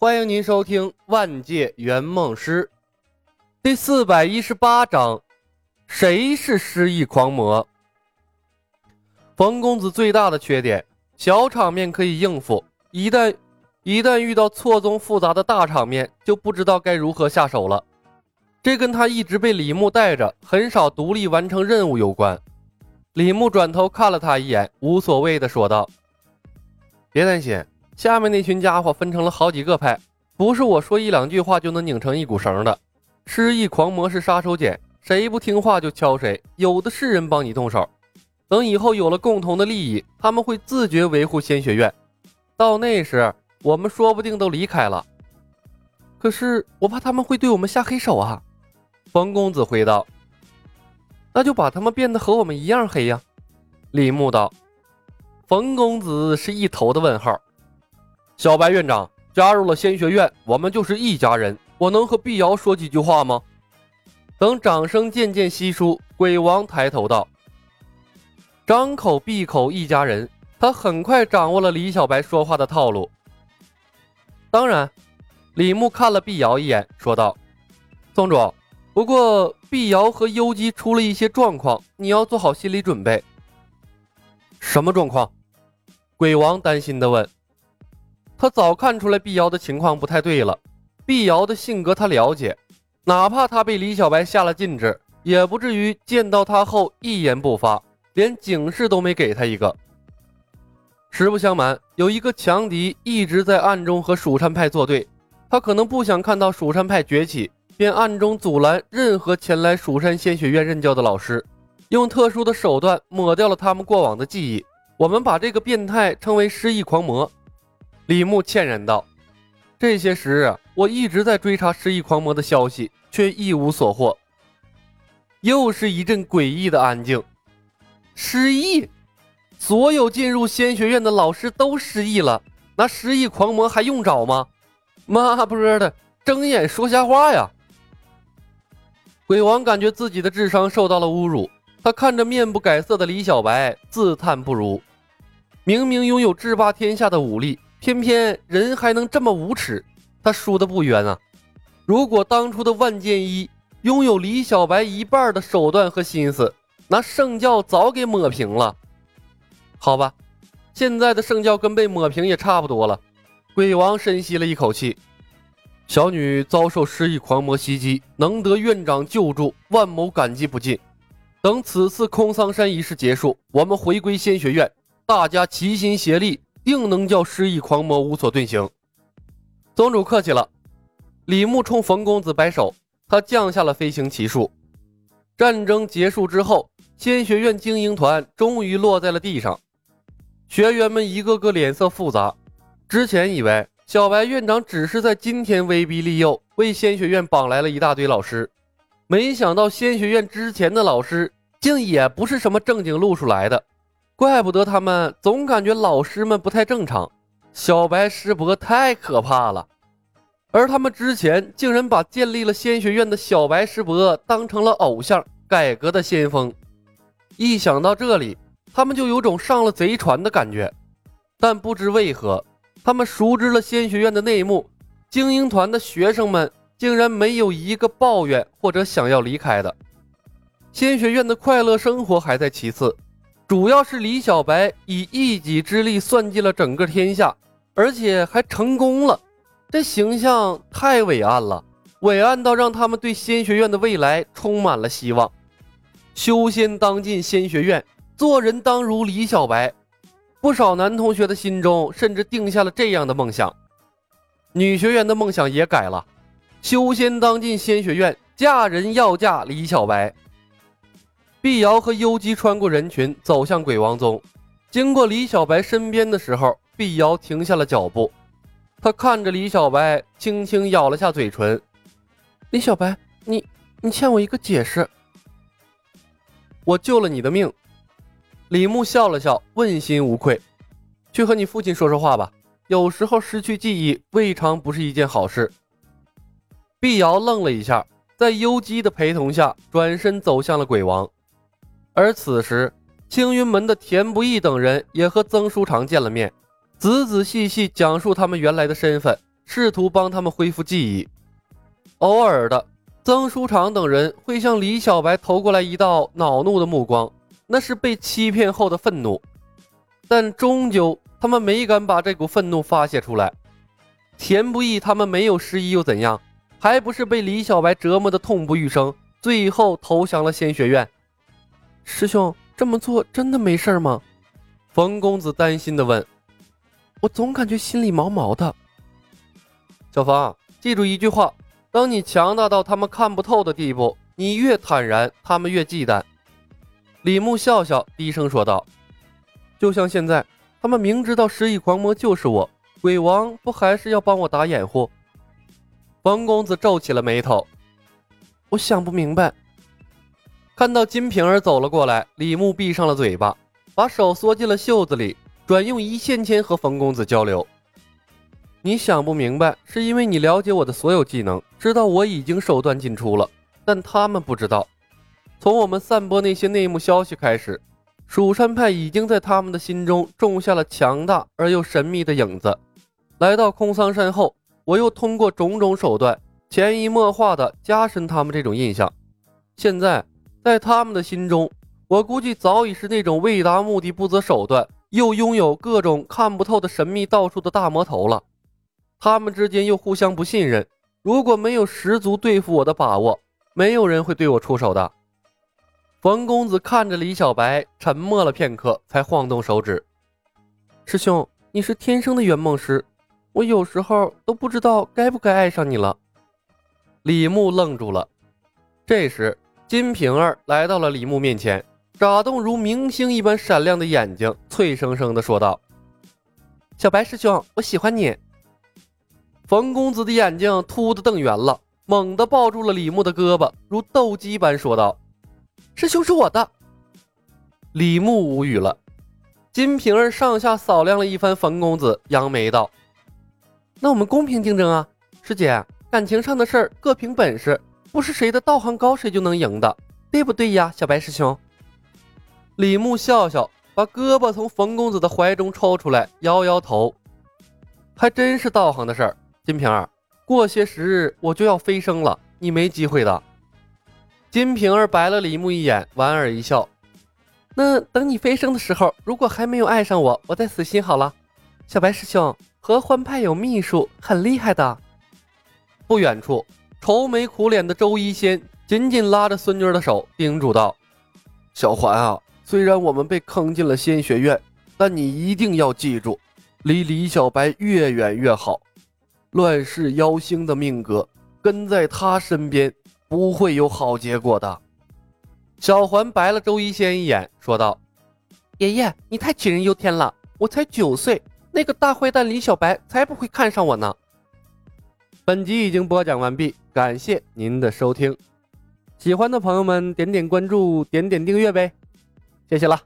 欢迎您收听《万界圆梦师》第四百一十八章：谁是失忆狂魔？冯公子最大的缺点，小场面可以应付，一旦一旦遇到错综复杂的大场面，就不知道该如何下手了。这跟他一直被李牧带着，很少独立完成任务有关。李牧转头看了他一眼，无所谓的说道：“别担心。”下面那群家伙分成了好几个派，不是我说一两句话就能拧成一股绳的。失忆狂魔是杀手锏，谁不听话就敲谁，有的是人帮你动手。等以后有了共同的利益，他们会自觉维护仙学院。到那时，我们说不定都离开了。可是我怕他们会对我们下黑手啊！冯公子回道：“那就把他们变得和我们一样黑呀。”李牧道。冯公子是一头的问号。小白院长加入了仙学院，我们就是一家人。我能和碧瑶说几句话吗？等掌声渐渐稀疏，鬼王抬头道：“张口闭口一家人。”他很快掌握了李小白说话的套路。当然，李牧看了碧瑶一眼，说道：“宗主，不过碧瑶和幽姬出了一些状况，你要做好心理准备。”什么状况？鬼王担心地问。他早看出来碧瑶的情况不太对了。碧瑶的性格他了解，哪怕他被李小白下了禁制，也不至于见到他后一言不发，连警示都没给他一个。实不相瞒，有一个强敌一直在暗中和蜀山派作对，他可能不想看到蜀山派崛起，便暗中阻拦任何前来蜀山仙学院任教的老师，用特殊的手段抹掉了他们过往的记忆。我们把这个变态称为失忆狂魔。李牧歉然道：“这些时日，我一直在追查失忆狂魔的消息，却一无所获。”又是一阵诡异的安静。失忆？所有进入仙学院的老师都失忆了？那失忆狂魔还用找吗？妈波的，睁眼说瞎话呀！鬼王感觉自己的智商受到了侮辱，他看着面不改色的李小白，自叹不如。明明拥有制霸天下的武力。偏偏人还能这么无耻，他输的不冤啊！如果当初的万剑一拥有李小白一半的手段和心思，那圣教早给抹平了。好吧，现在的圣教跟被抹平也差不多了。鬼王深吸了一口气，小女遭受失忆狂魔袭击，能得院长救助，万某感激不尽。等此次空桑山仪式结束，我们回归仙学院，大家齐心协力。定能叫失忆狂魔无所遁形。宗主客气了。李牧冲冯公子摆手，他降下了飞行骑术。战争结束之后，仙学院精英团终于落在了地上。学员们一个个脸色复杂。之前以为小白院长只是在今天威逼利诱，为仙学院绑来了一大堆老师，没想到仙学院之前的老师竟也不是什么正经路数来的。怪不得他们总感觉老师们不太正常，小白师伯太可怕了。而他们之前竟然把建立了仙学院的小白师伯当成了偶像，改革的先锋。一想到这里，他们就有种上了贼船的感觉。但不知为何，他们熟知了仙学院的内幕，精英团的学生们竟然没有一个抱怨或者想要离开的。仙学院的快乐生活还在其次。主要是李小白以一己之力算计了整个天下，而且还成功了，这形象太伟岸了，伟岸到让他们对仙学院的未来充满了希望。修仙当进仙学院，做人当如李小白。不少男同学的心中甚至定下了这样的梦想。女学员的梦想也改了，修仙当进仙学院，嫁人要嫁李小白。碧瑶和幽姬穿过人群，走向鬼王宗。经过李小白身边的时候，碧瑶停下了脚步。她看着李小白，轻轻咬了下嘴唇：“李小白，你你欠我一个解释。我救了你的命。”李牧笑了笑，问心无愧：“去和你父亲说说话吧。有时候失去记忆，未尝不是一件好事。”碧瑶愣了一下，在幽姬的陪同下，转身走向了鬼王。而此时，青云门的田不易等人也和曾书长见了面，仔仔细细讲述他们原来的身份，试图帮他们恢复记忆。偶尔的，曾书长等人会向李小白投过来一道恼怒的目光，那是被欺骗后的愤怒。但终究，他们没敢把这股愤怒发泄出来。田不易他们没有失忆又怎样？还不是被李小白折磨的痛不欲生，最后投降了仙学院。师兄这么做真的没事吗？冯公子担心的问。我总感觉心里毛毛的。小冯，记住一句话：当你强大到他们看不透的地步，你越坦然，他们越忌惮。李牧笑笑，低声说道：“就像现在，他们明知道失忆狂魔就是我，鬼王不还是要帮我打掩护？”冯公子皱起了眉头，我想不明白。看到金瓶儿走了过来，李牧闭上了嘴巴，把手缩进了袖子里，转用一线牵和冯公子交流。你想不明白，是因为你了解我的所有技能，知道我已经手段尽出了，但他们不知道。从我们散播那些内幕消息开始，蜀山派已经在他们的心中种下了强大而又神秘的影子。来到空桑山后。我又通过种种手段，潜移默化的加深他们这种印象。现在，在他们的心中，我估计早已是那种为达目的不择手段，又拥有各种看不透的神秘道术的大魔头了。他们之间又互相不信任，如果没有十足对付我的把握，没有人会对我出手的。冯公子看着李小白，沉默了片刻，才晃动手指：“师兄，你是天生的圆梦师。”我有时候都不知道该不该爱上你了。李牧愣住了。这时，金瓶儿来到了李牧面前，眨动如明星一般闪亮的眼睛，脆生生的说道：“小白师兄，我喜欢你。”冯公子的眼睛突的瞪圆了，猛地抱住了李牧的胳膊，如斗鸡般说道：“师兄是我的。”李牧无语了。金瓶儿上下扫量了一番冯公子，扬眉道。那我们公平竞争啊，师姐，感情上的事儿各凭本事，不是谁的道行高谁就能赢的，对不对呀，小白师兄？李牧笑笑，把胳膊从冯公子的怀中抽出来，摇摇头，还真是道行的事儿。金瓶儿，过些时日我就要飞升了，你没机会的。金瓶儿白了李牧一眼，莞尔一笑，那等你飞升的时候，如果还没有爱上我，我再死心好了，小白师兄。合欢派有秘术，很厉害的。不远处，愁眉苦脸的周一仙紧紧拉着孙女的手，叮嘱道：“小环啊，虽然我们被坑进了仙学院，但你一定要记住，离李小白越远越好。乱世妖星的命格，跟在他身边不会有好结果的。”小环白了周一仙一眼，说道：“爷爷，你太杞人忧天了，我才九岁。”那个大坏蛋李小白才不会看上我呢。本集已经播讲完毕，感谢您的收听。喜欢的朋友们点点关注，点点订阅呗，谢谢了。